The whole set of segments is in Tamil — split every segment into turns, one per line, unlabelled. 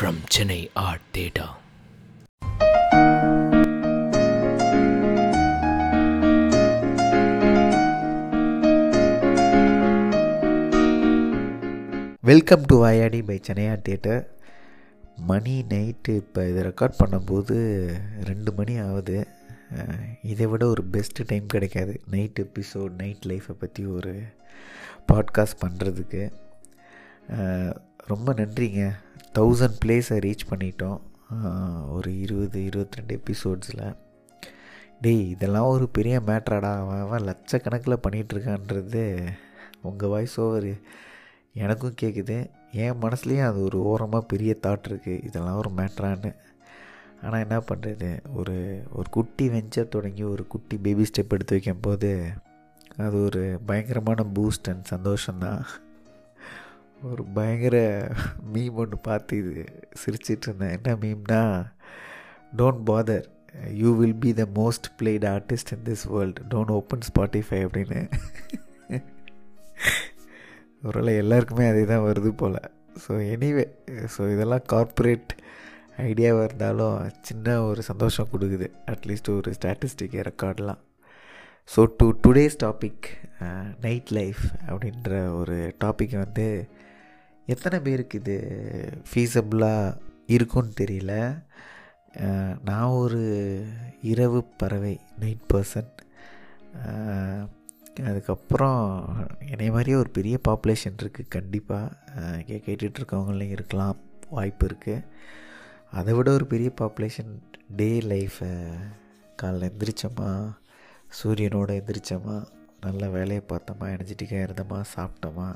ஃப்ரம் சென்னை ஆர்ட் தேட்டா
வெல்கம் டு வாயாடி பை சென்னையா தியேட்டர் மணி நைட்டு இப்போ இதை ரெக்கார்ட் பண்ணும்போது ரெண்டு மணி ஆகுது. இதை விட ஒரு பெஸ்ட்டு டைம் கிடைக்காது. நைட் எபிசோட் நைட் லைஃப்பை பற்றி ஒரு பாட்காஸ்ட் பண்ணுறதுக்கு ரொம்ப நன்றிங்க. தௌசண்ட் பிளேஸை ரீச் பண்ணிட்டோம். ஒரு இருபது இருபத்தி ரெண்டு எபிசோட்ஸில் டேய் இதெல்லாம் ஒரு பெரிய மேட்ராடா அவன் அவன் லட்சக்கணக்கில் பண்ணிகிட்ருக்கான்றது உங்கள் வாய்ஸ் ஓவர் எனக்கும் கேட்குது என் மனசுலேயும் அது ஒரு ஓரமாக பெரிய தாட் இருக்குது இதெல்லாம் ஒரு மேட்ரான்னு ஆனால் என்ன பண்ணுறது ஒரு ஒரு குட்டி வெஞ்சர் தொடங்கி ஒரு குட்டி பேபி ஸ்டெப் எடுத்து வைக்கும் போது அது ஒரு பயங்கரமான பூஸ்ட் அண்ட் சந்தோஷம்தான். ஒரு பயங்கர மீம் ஒன்று பார்த்து இது சிரிச்சிட்ருந்தேன் என்ன மீம்னா don't bother you will be the most played artist in this world don't open Spotify அப்படின்னு. ஒருவேளை எல்லாருக்குமே அதே தான் வருது போல். ஸோ எனிவே ஸோ இதெல்லாம் கார்ப்பரேட் ஐடியாவாக இருந்தாலும் சின்ன ஒரு சந்தோஷம் கொடுக்குது. அட்லீஸ்ட் ஒரு statistic ரெக்கார்ட்லாம் so to today's topic night life அப்படின்ற ஒரு டாப்பிக்கை வந்து எத்தனை பேருக்கு இது ஃபீஸபிளாக இருக்கும்னு தெரியல. நான் ஒரு இரவு பறவை நைட் பர்சன் அதுக்கப்புறம் என்னைய மாதிரியே ஒரு பெரிய பாப்புலேஷன் இருக்குது கண்டிப்பாக இங்கே கேட்டுட்ருக்கவங்களையும் இருக்கலாம் வாய்ப்பு இருக்குது அதை விட ஒரு பெரிய பாப்புலேஷன் டே லைஃப்பை காலைல எந்திரிச்சோமா சூரியனோட எந்திரிச்சோமா நல்ல வேலையை பார்த்தோமா எனர்ஜெட்டிக்காக இருந்தோமா சாப்பிட்டோமா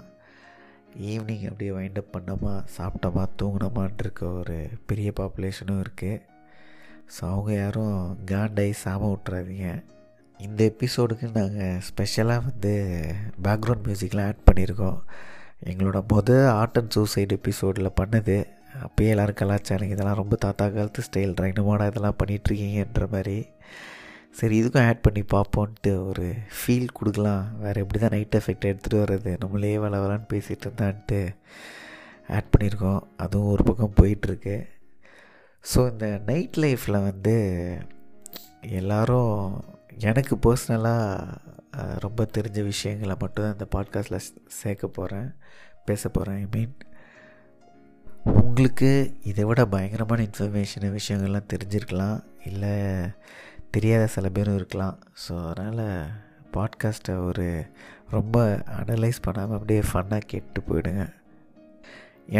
ஈவினிங் அப்படியே வைண்ட் அப் பண்ணோமா சாப்பிட்டோமா தூங்கினோமான் இருக்க ஒரு பெரிய பாப்புலேஷனும் இருக்குது ஸோ அவங்க யாரும் காண்டாய் சாம விட்றாதீங்க இந்த எபிசோடுக்கு நாங்கள் ஸ்பெஷலாக வந்து பேக்ரவுண்ட் மியூசிக்லாம் ஆட் பண்ணியிருக்கோம். எங்களோட மொதல் ஆர்ட் அண்ட் சூசைட் எபிசோடில் பண்ணது. அப்போயே எல்லோரும் கலாச்சாரம் இதெல்லாம் ரொம்ப தாத்தா காலத்து ஸ்டைல் ட்ரைனமோட இதெல்லாம் பண்ணிகிட்ருக்கீங்கன்ற மாதிரி. சரி இதுக்கும் ஆட் பண்ணி பார்ப்போன்ட்டு ஒரு ஃபீல் கொடுக்கலாம். வேறு எப்படி தான் நைட் எஃபெக்ட் எடுத்துகிட்டு வர்றது? நம்மளே வேலை வரலான்னு பேசிகிட்டு இருந்தான்ட்டு ஆட் பண்ணியிருக்கோம் அதுவும் ஒரு பக்கம் போயிட்டுருக்கு. ஸோ இந்த நைட் லைஃப்பில் வந்து எல்லோரும் எனக்கு பர்சனலாக ரொம்ப தெரிஞ்ச விஷயங்களை மட்டும் இந்த பாட்காஸ்ட்டில் சேர்க்க போகிறேன் பேச போகிறேன் ஐ மீன் உங்களுக்கு இதை விட பயங்கரமான இன்ஃபர்மேஷன் விஷயங்கள்லாம் தெரிஞ்சிருக்கலாம். இல்லை தெரியாத சில பேரும் இருக்கலாம். ஸோ அதனால் பாட்காஸ்ட்டை ஒரு ரொம்ப அனலைஸ் பண்ணாமல் அப்படியே ஃபன்னாக கேட்டு போயிடுங்க.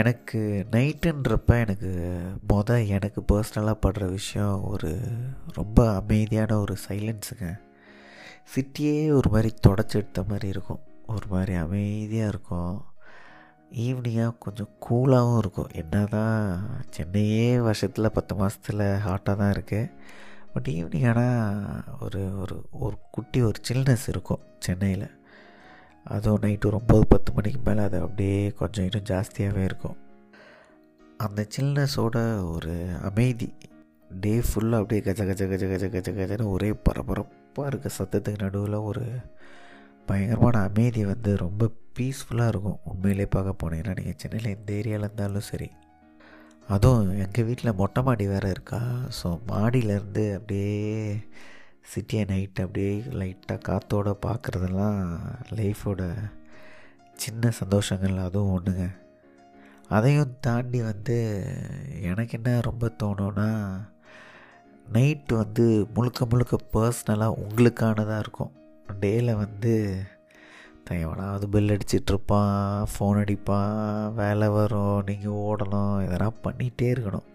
எனக்கு நைட்டுன்றப்ப எனக்கு மொதல் எனக்கு பர்சனலாக படுற விஷயம் ஒரு ரொம்ப அமைதியான ஒரு சைலன்ஸுங்க சிட்டியே ஒரு மாதிரி தொடச்சி எடுத்த மாதிரி இருக்கும். ஒரு மாதிரி அமைதியாக இருக்கும். ஈவினிங்காக கொஞ்சம் கூலாகவும் இருக்கும். என்ன தான் சென்னையே வருஷத்தில் பத்து மாதத்தில் ஹாட்டாக தான் இருக்குது பட் ஈவினிங் ஆனால் ஒரு ஒரு ஒரு குட்டி ஒரு சில்னஸ் இருக்கும் சென்னையில். அதுவும் நைட்டு ஒரு ஒம்பது பத்து மணிக்கு மேலே அது அப்படியே கொஞ்சம் இன்னும் ஜாஸ்தியாகவே இருக்கும். அந்த சில்னஸோட ஒரு அமைதி. டே ஃபுல்லாக அப்படியே கஜ கஜ கஜ கஜ கஜ கஜன்னு ஒரே பரபரப்பாக இருக்க சத்தத்துக்கு நடுவில் ஒரு பயங்கரமான அமைதி வந்து ரொம்ப பீஸ்ஃபுல்லாக இருக்கும். உண்மையிலே பார்க்க போனீங்கன்னா நீங்கள் சென்னையில் எந்த ஏரியாவில் இருந்தாலும் சரி. அதுவும் எங்கள் வீட்டில் மொட்டை மாடி வேறு இருக்கா? ஸோ மாடியிலேருந்து அப்படியே சிட்டியை நைட் அப்படியே லைட்டாக காற்றோடு பார்க்குறதெல்லாம் லைஃபோட சின்ன சந்தோஷங்கள். அதுவும் ஒன்றுங்க அதையும் தாண்டி வந்து எனக்கு என்ன ரொம்ப தோணுன்னா நைட்டு வந்து முழுக்க முழுக்க பர்ஸ்னலாக உங்களுக்கானதாக இருக்கும். டேயில் வந்து தயவனாவது பெல் அடிச்சிட்ருப்பான் ஃபோன் அடிப்பான் வேலை வரும் நீங்கள் ஓடணும் இதெல்லாம் பண்ணிகிட்டே இருக்கணும்.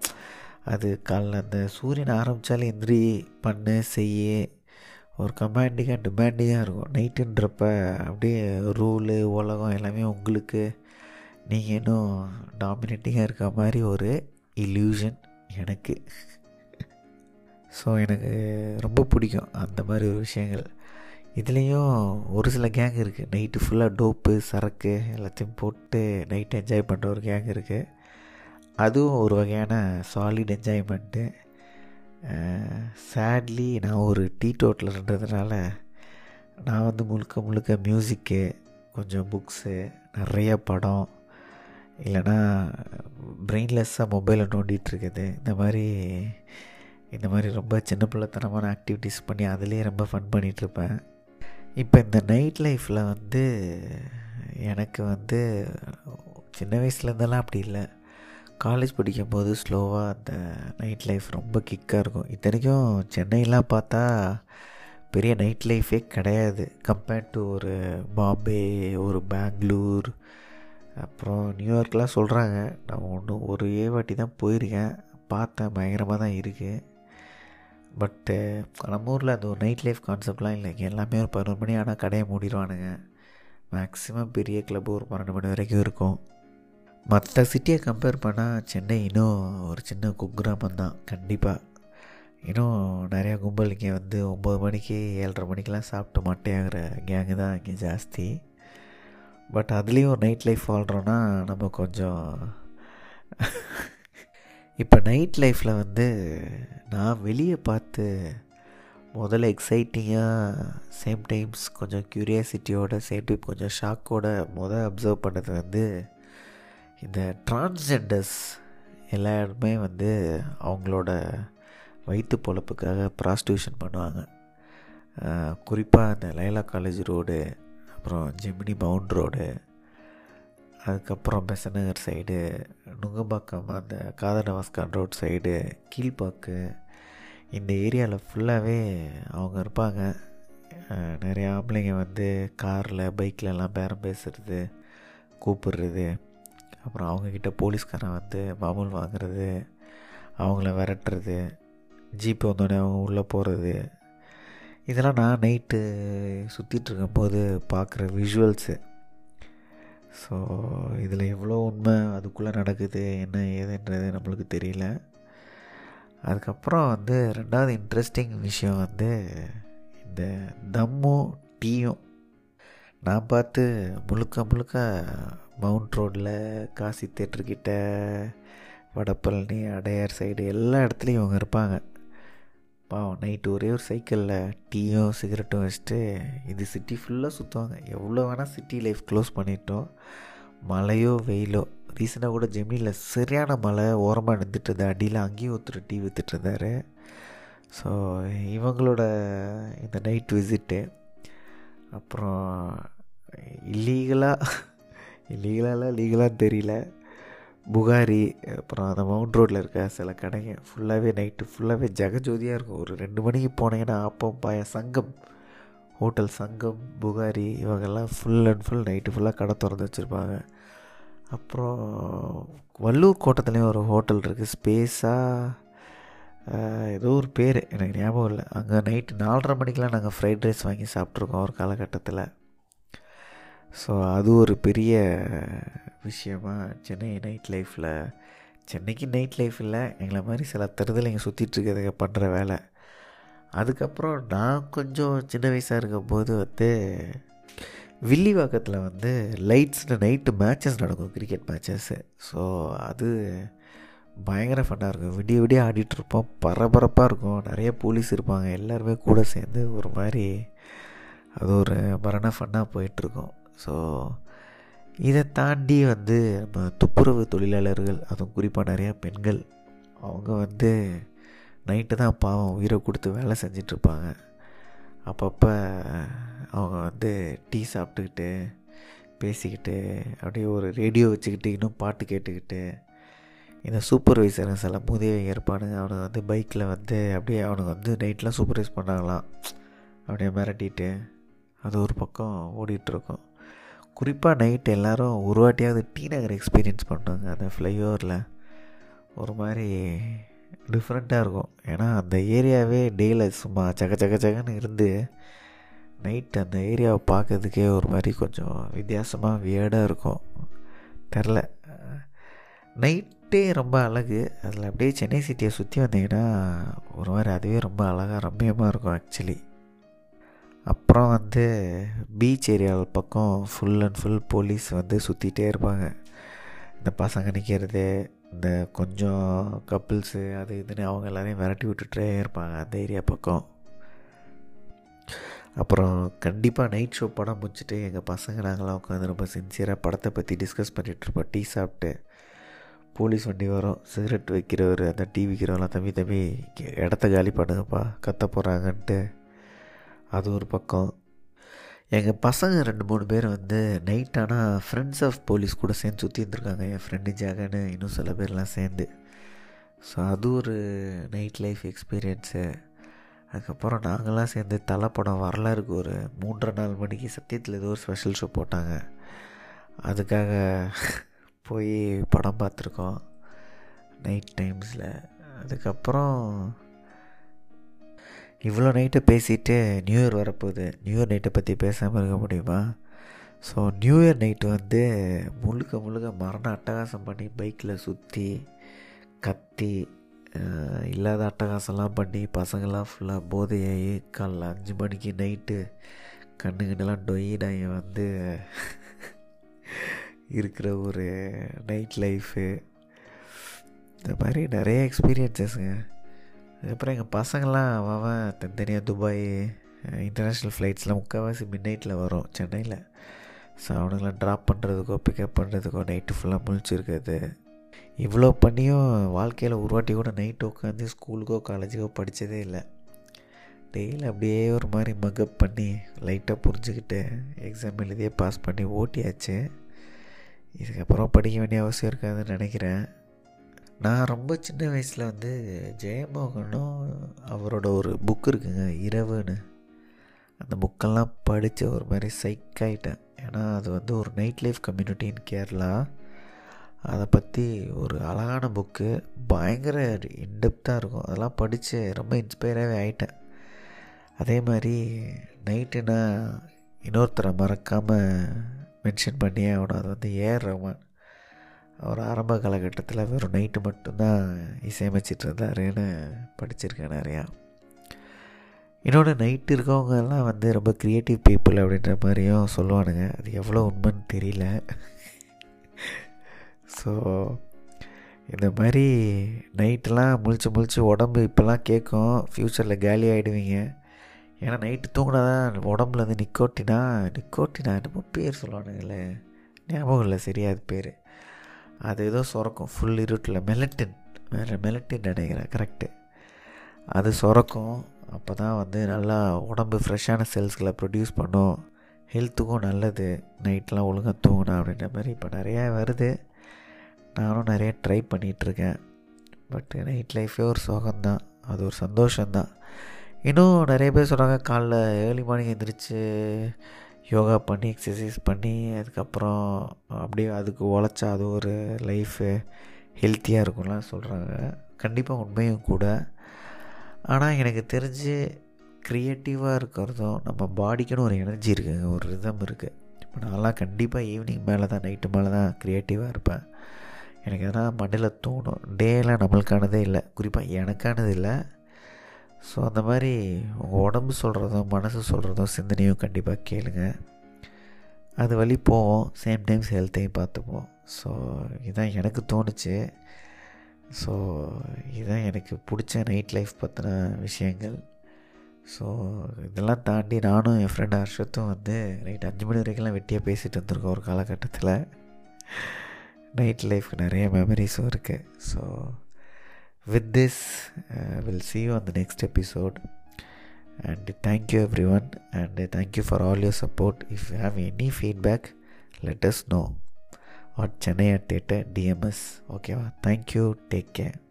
அது காலைல அந்த சூரியன் ஆரம்பித்தாலே எந்திரி பண்ணு செய்ய. ஒரு கமாண்டிங்காக டிமாண்டிங்காக இருக்கும். நைட்டுன்றப்ப அப்படியே ரூலு உலகம் எல்லாமே உங்களுக்கு. நீங்கள் இன்னும் டாமினேட்டிங்காக இருக்க மாதிரி ஒரு இல்யூஷன் எனக்கு. ஸோ எனக்கு ரொம்ப பிடிக்கும் அந்த மாதிரி ஒரு விஷயங்கள். இதுலேயும் ஒரு சில கேங் இருக்குது நைட்டு ஃபுல்லாக டோப்பு சரக்கு எல்லாத்தையும் போட்டு நைட் என்ஜாய் பண்ணுற ஒரு கேங் இருக்குது அதுவும் ஒரு வகையான சாலிட் என்ஜாய்மெண்ட்டு சேட்லி நான் ஒரு டீ டோட்டலர்ன்றதுனால நான் வந்து முழுக்க முழுக்க மியூசிக்கு கொஞ்சம் புக்ஸு நிறைய படம் இல்லைன்னா பிரெயின்லெஸ்ஸாக மொபைலை நோண்டிகிட்ருக்குது இந்த மாதிரி இந்த மாதிரி ரொம்ப சின்ன பிள்ளைத்தனமான ஆக்டிவிட்டீஸ் பண்ணி அதுலேயே ரொம்ப ஃபன் பண்ணிகிட்ருப்பேன் இப்போ இந்த நைட் லைஃப்பில் வந்து எனக்கு வந்து சின்ன வயசுலேருந்தெல்லாம் அப்படி இல்லை. காலேஜ் படிக்கும்போது ஸ்லோவாக அந்த நைட் லைஃப் ரொம்ப கிக்காக இருக்கும். இத்தனைக்கும் சென்னையெலாம் பார்த்தா பெரிய நைட் லைஃபே கிடையாது. கம்பேர்ட் டு ஒரு பாம்பே ஒரு பெங்களூர் அப்புறம் நியூயார்க்லாம் சொல்கிறாங்க நான் ஒன்று ஒரு ஏ வாட்டி தான் போயிருக்கேன். பார்த்தேன் பயங்கரமாக தான் இருக்குது பட்டு நம்ம ஊரில் அந்த ஒரு நைட் லைஃப் கான்செப்ட்லாம் இல்லைங்க எல்லாமே ஒரு பதினொரு மணி ஆனால் கடையை மூடிடுவானுங்க மேக்ஸிமம் பெரிய கிளப்பு ஒரு பன்னெண்டு மணி வரைக்கும் இருக்கும். மற்ற சிட்டியை கம்பேர் பண்ணால் சென்னை இன்னும் ஒரு சின்ன குக்கிராமம் தான் கண்டிப்பாக இன்னும் நிறையா கும்பல் இங்கே வந்து ஒம்பது மணிக்கு ஏழரை மணிக்கெலாம் சாப்பிட்டு மட்டையாகிற கேங்கு தான் இங்கே ஜாஸ்தி. பட் அதுலேயும் ஒரு நைட் லைஃப் வாழ்கிறோன்னா நம்ம கொஞ்சம் இப்போ நைட் லைஃப்பில் வந்து நான் வெளியே பார்த்து முதல்ல எக்ஸைட்டிங்காக சேம் டைம்ஸ் கொஞ்சம் க்யூரியாசிட்டியோட சேம் டைம் கொஞ்சம் ஷாக்கோட முதல் அப்சர்வ் பண்ணது வந்து இந்த டிரான்ஸ்ஜெண்டர்ஸ் எல்லாருமே வந்து அவங்களோட வயிற்று பொழப்புக்காக ப்ராஸ்டியூஷன் பண்ணுவாங்க. குறிப்பாக அந்த லைலா காலேஜ் ரோடு அப்புறம் ஜெமினி மவுண்ட் ரோடு அதுக்கப்புறம் பெசநகர் சைடு நுங்கம்பாக்கம் அந்த காதனவாஸ்கான் ரோட் சைடு கீழ்பாக்கு. இந்த ஏரியாவில் ஃபுல்லாகவே அவங்க இருப்பாங்க. நிறையா ஆம்பளைங்க வந்து காரில் பைக்கிலலாம் பேரம் பேசுகிறது கூப்பிடுறது. அப்புறம் அவங்கக்கிட்ட போலீஸ்காரன் வந்து மாமூல் வாங்குறது அவங்கள விரட்டுறது ஜீப்பு வந்தோடனே அவங்க உள்ளே போகிறது இதெல்லாம் நான் நைட்டு சுற்றிட்டு இருக்கும்போது பார்க்குற விஷுவல்ஸு ஸோ இதில் எவ்வளோ உண்மை அதுக்குள்ளே நடக்குது என்ன ஏதுன்றது நம்மளுக்கு தெரியல. அதுக்கப்புறம் வந்து ரெண்டாவது இன்ட்ரெஸ்டிங் விஷயம் வந்து இந்த தம்மும் டீயும். நான் பார்த்து முழுக்க முழுக்க மவுண்ட் ரோடில் காசி தேட்டர்கிட்ட வடப்பழனி அடையார் சைடு எல்லா இடத்துலையும் இவங்க இருப்பாங்க. பாவம் நைட்டு ஒரே ஒரு சைக்கிளில் டீயும் சிகரெட்டும் வச்சுட்டு இது சிட்டி ஃபுல்லாக சுற்றுவாங்க எவ்வளோ வேணால் சிட்டி லைஃப் க்ளோஸ் பண்ணிட்டோம். மழையோ வெயிலோ ரீசெண்டாக கூட ஜெமினியில் சரியான மழை ஓரமாக நின்றுட்டு இருந்தா அடியில் அங்கேயும் ஒருத்தர் டீ விற்றுட்டு இருந்தார். ஸோ இவங்களோட இந்த நைட் விசிட்டு அப்புறம் இல்லீகலாக இல்லீகலாலாம் லீகலாக தெரியல. புகாரி அப்புறம் அந்த மவுண்ட் ரோட்டில் இருக்க சில கடைங்க. ஃபுல்லாகவே நைட்டு ஃபுல்லாகவே ஜெகஜோதியாக இருக்கும். ஒரு ரெண்டு மணிக்கு போனீங்கன்னா அப்பம் பாய சங்கம் ஹோட்டல் சங்கம் புகாரி இவங்கெல்லாம் ஃபுல் அண்ட் ஃபுல் நைட்டு ஃபுல்லாக கடை திறந்து வச்சுருப்பாங்க. அப்புறம் வள்ளூர் கோட்டத்துலேயும் ஒரு ஹோட்டல் இருக்குது ஸ்பேஸாக ஏதோ ஒரு பேர். எனக்கு ஞாபகம் இல்லை. அங்கே நைட்டு நாலரை மணிக்கெலாம் நாங்கள் ஃப்ரைட் ரைஸ் வாங்கி சாப்பிட்ருக்கோம் ஒரு காலகட்டத்தில். ஸோ அது ஒரு பெரிய விஷயமாக சென்னை நைட் லைஃப்பில் சென்னைக்கு நைட் லைஃப் இல்லை எங்களை மாதிரி சில தருதலைங்க சுற்றிட்டுருக்கிறதுக்கு பண்ணுற வேலை. அதுக்கப்புறம் நான் கொஞ்சம் சின்ன வயசாக இருக்கும்போது வந்து வில்லிவாக்கத்தில் வந்து லைட்ஸில் நைட்டு மேட்சஸ் நடக்கும் கிரிக்கெட் மேட்சஸ்ஸு ஸோ அது பயங்கர ஃபன்னாக இருக்கும். விடிய விடிய ஆடிட்டுருப்போம் பரபரப்பாக இருக்கும். நிறைய போலீஸ் இருப்பாங்க. எல்லாருமே கூட சேர்ந்து ஒரு மாதிரி அது ஒரு மரண ஃபன்னாக போயிட்டுருக்கோம் ஸோ இதை தாண்டி வந்து நம்ம துப்புரவு தொழிலாளர்கள் அதுவும் குறிப்பாக நிறையா பெண்கள் அவங்க வந்து நைட்டு தான் பாவம் உயிரை கொடுத்து வேலை செஞ்சிட்ருப்பாங்க. அப்பப்போ அவங்க வந்து டீ சாப்பிட்டுக்கிட்டு பேசிக்கிட்டு அப்படியே ஒரு ரேடியோ வச்சுக்கிட்டு இன்னும் பாட்டு கேட்டுக்கிட்டு இந்த சூப்பர்வைசர் சில மூதியை ஏற்பாடு அவனுக்கு வந்து பைக்கில் வந்து அப்படியே அவனுக்கு வந்து நைட்லாம் சூப்பர்வைஸ் பண்ணாங்களாம். அப்படியே மிரட்டிட்டு அது ஒரு பக்கம் ஓடிட்டுருக்கோம் குறிப்பாக நைட் எல்லோரும் ஒரு வாட்டியாவது டி நகர் எக்ஸ்பீரியன்ஸ் பண்ணுவாங்க அந்த ஃப்ளைஓவரில் ஒரு மாதிரி டிஃப்ரெண்ட்டாக இருக்கும். ஏன்னா அந்த ஏரியாவே டேயில் சும்மா சக சக சகன்னு இருந்து நைட் அந்த ஏரியாவை பார்க்கறதுக்கே ஒரு மாதிரி கொஞ்சம் வித்தியாசமாக வியர்டாக இருக்கும். தெரில. நைட்டே ரொம்ப அழகு. அதில் அப்படியே சென்னை சிட்டியை சுற்றி வந்தீங்கன்னா ஒரு மாதிரி அதுவே ரொம்ப அழகாக ரம்மியமாக இருக்கும் ஆக்சுவலி அப்புறம் வந்து பீச் ஏரியாவில் பக்கம் ஃபுல் அண்ட் ஃபுல் போலீஸ் வந்து சுற்றிட்டே இருப்பாங்க. இந்த பசங்க நிற்கிறது இந்த கொஞ்சம் கப்புள்ஸு அது இதுன்னு அவங்க எல்லாரையும் விரட்டி விட்டுட்டே இருப்பாங்க அந்த ஏரியா பக்கம். அப்புறம் கண்டிப்பாக நைட் ஷோ படம் முடிச்சுட்டு எங்கள் பசங்க நாங்களாம் உட்காந்து ரொம்ப சின்சியராக படத்தை பற்றி டிஸ்கஸ் பண்ணிகிட்ருப்போம் டீ சாப்பிட்டு போலீஸ் வண்டி வரும். சிகரெட் வைக்கிறவர் அந்த டீ விற்கிறவங்களாம் தம்பி தம்பி இடத்த காலி பண்ணுங்கப்பா கத்த போகிறாங்கன்ட்டு அது ஒரு பக்கம். எங்கள் பசங்க ரெண்டு மூணு பேர் வந்து நைட் ஆனால் ஃப்ரெண்ட்ஸ் ஆஃப் போலீஸ் கூட சேர்ந்து சுற்றி இருந்திருக்காங்க. என் ஃப்ரெண்டு ஜாகன்னு இன்னும் சில பேர்லாம் சேர்ந்து. ஸோ அது ஒரு நைட் லைஃப் எக்ஸ்பீரியன்ஸு அதுக்கப்புறம் நாங்களாம் சேர்ந்து தலை படம் வரலாறுக்கு ஒரு மூன்றரை நாலு மணிக்கு சத்தியத்தில் ஏதோ ஒரு ஸ்பெஷல் ஷோ போட்டாங்க. அதுக்காக போய் படம் பார்த்துருக்கோம். நைட் டைம்ஸில் அதுக்கப்புறம் இவ்வளோ நைட்டு பேசிட்டு நியூ இயர் வரப்போகுது. நியூ இயர் நைட்டை பற்றி பேசாமல் இருக்க முடியுமா? ஸோ நியூ இயர் நைட்டு வந்து முழுக்க முழுக்க மரண அட்டகாசம் பண்ணி பைக்கில் சுற்றி கத்தி இல்லாத அட்டகாசம்லாம் பண்ணி பசங்கள்லாம் ஃபுல்லாக போதையாகி காலைல அஞ்சு மணிக்கு நைட்டு கண்ணு கண்ணெல்லாம் வந்து இருக்கிற ஒரு நைட் லைஃபு இந்த மாதிரி நிறைய எக்ஸ்பீரியன்ஸஸ்ங்க அதுக்கப்புறம் எங்கள் பசங்கள்லாம் அவன் தனித்தனியாக துபாய் இன்டர்நேஷ்னல் ஃப்ளைட்ஸ்லாம் முக்கால்வாசி மிட் நைட்டில் வரும் சென்னையில். ஸோ அவனுங்களாம் ட்ராப் பண்ணுறதுக்கோ பிக்கப் பண்ணுறதுக்கோ நைட்டு ஃபுல்லாக முழிச்சிருக்குது இவ்வளோ பண்ணியும் வாழ்க்கையில் ஒரு வாட்டி கூட நைட்டு உட்காந்து ஸ்கூலுக்கோ காலேஜுக்கோ படித்ததே இல்லை. டெய்லி அப்படியே ஒரு மாதிரி மக்கப் பண்ணி லைட்டாக புரிஞ்சுக்கிட்டு எக்ஸாம் எழுதியே பாஸ் பண்ணி ஓட்டியாச்சு. இதுக்கப்புறம் படிக்க வேண்டிய அவசியம் இருக்காதுன்னு நினைக்கிறேன். நான் ரொம்ப சின்ன வயசில் வந்து ஜெயமோகனும் அவரோட ஒரு புக் இருக்குங்க இரவுன்னு. அந்த புக்கெல்லாம் படித்து ஒரு மாதிரி சைக் ஆகிட்டேன் ஏன்னா அது வந்து ஒரு night life community in Kerala அதை பற்றி ஒரு அழகான புக்கு பயங்கர இன்டெப்த்தாக இருக்கும். அதெல்லாம் படித்து ரொம்ப இன்ஸ்பயராகவே ஆகிட்டேன் அதே மாதிரி நைட்டுனா இன்னொருத்தரை மறக்காமல் மென்ஷன் பண்ணியே ஆகணும். அது வந்து ஏர் ரஹ்மான் அவர் ஆரம்ப காலகட்டத்தில் வெறும் நைட்டு மட்டும்தான் இசையமைச்சிட்டு இருந்தாருன்னு படிச்சிருக்கேன் நிறையா. இன்னொன்று நைட்டு இருக்கவங்க எல்லாம் வந்து ரொம்ப க்ரியேட்டிவ் பீப்புள் அப்படின்ற மாதிரியும் சொல்லுவானுங்க. அது எவ்வளோ உண்மைன்னு தெரியல. ஸோ இந்த மாதிரி நைட்டெலாம் முழிச்சு முழிச்சு உடம்பு இப்போல்லாம் கேட்கும் ஃப்யூச்சரில் காலி ஆகிடுவீங்க ஏன்னா நைட்டு தூங்கினா தான் உடம்புல வந்து நிக்கோட்டினா நிக்கோட்டினா என்னமோ பேர் சொல்லுவானுங்களே. ஞாபகம் இல்லை சரியா அது பேர். அது ஏதோ சுரக்கும். ஃபுல் இருட்டில். மெலட்டின் வேறு மெலட்டின் நினைக்கிறேன் கரெக்டு அது சுரக்கும். அப்போ தான் வந்து நல்லா உடம்பு ஃப்ரெஷ்ஷான செல்ஸ்களை ப்ரொடியூஸ் பண்ணும். ஹெல்த்துக்கும் நல்லது. நைட்லாம் ஒழுங்காக தூங்கணும் அப்படின்ற மாதிரி இப்போ நிறையா வருது. நானும் நிறைய ட்ரை பண்ணிகிட்ருக்கேன் பட் நைட் லைஃபே ஒரு சோகம்தான். அது ஒரு சந்தோஷம்தான். இன்னும் நிறைய பேர் சொல்கிறாங்க காலைல ஏர்லி மார்னிங் எழுந்திரிச்சு யோகா பண்ணி எக்ஸசைஸ் பண்ணி அதுக்கப்புறம் அப்படியே அதுக்கு உழைச்சா அது ஒரு லைஃபு ஹெல்த்தியாக இருக்கும்லாம் சொல்கிறாங்க கண்டிப்பாக உண்மையும் கூட. ஆனால் எனக்கு தெரிஞ்சு க்ரியேட்டிவாக இருக்கிறதும் நம்ம பாடிக்குன்னு ஒரு எனர்ஜி இருக்குங்க ஒரு ரிதம் இருக்குது இப்போ நான்லாம் கண்டிப்பாக ஈவினிங் மேலே தான் நைட்டு மேலே தான் க்ரியேட்டிவாக இருப்பேன். எனக்கு எதனா மண்ணில் தோணும். டேலாம் நம்மளுக்கானதே இல்லை. குறிப்பாக எனக்கானது இல்லை. ஸோ அந்த மாதிரி உங்கள் உடம்பு சொல்கிறதும் மனசு சொல்கிறதும் சிந்தனையும் கண்டிப்பாக கேளுங்க. அது வழி போவோம் சேம் டைம்ஸ் ஹெல்த்தையும் பார்த்துப்போம். ஸோ இதுதான் எனக்கு தோணுச்சு. ஸோ இதுதான் எனக்கு பிடிச்ச நைட் லைஃப் பற்றின விஷயங்கள். ஸோ இதெல்லாம் தாண்டி நானும் என் ஃப்ரெண்ட் ஹர்ஷத்தும் வந்து நைட் அஞ்சு மணி வரைக்கும்லாம் வெட்டியாக பேசிகிட்டு வந்திருக்கோம் ஒரு காலகட்டத்தில். நைட் லைஃப் நிறைய மெமரிஸும் இருக்குது so with this uh, we'll see you on the next episode. And thank you everyone. And thank you for all your support. If you have any feedback let us know. Or chennai at theatre dms okay thank you. Take care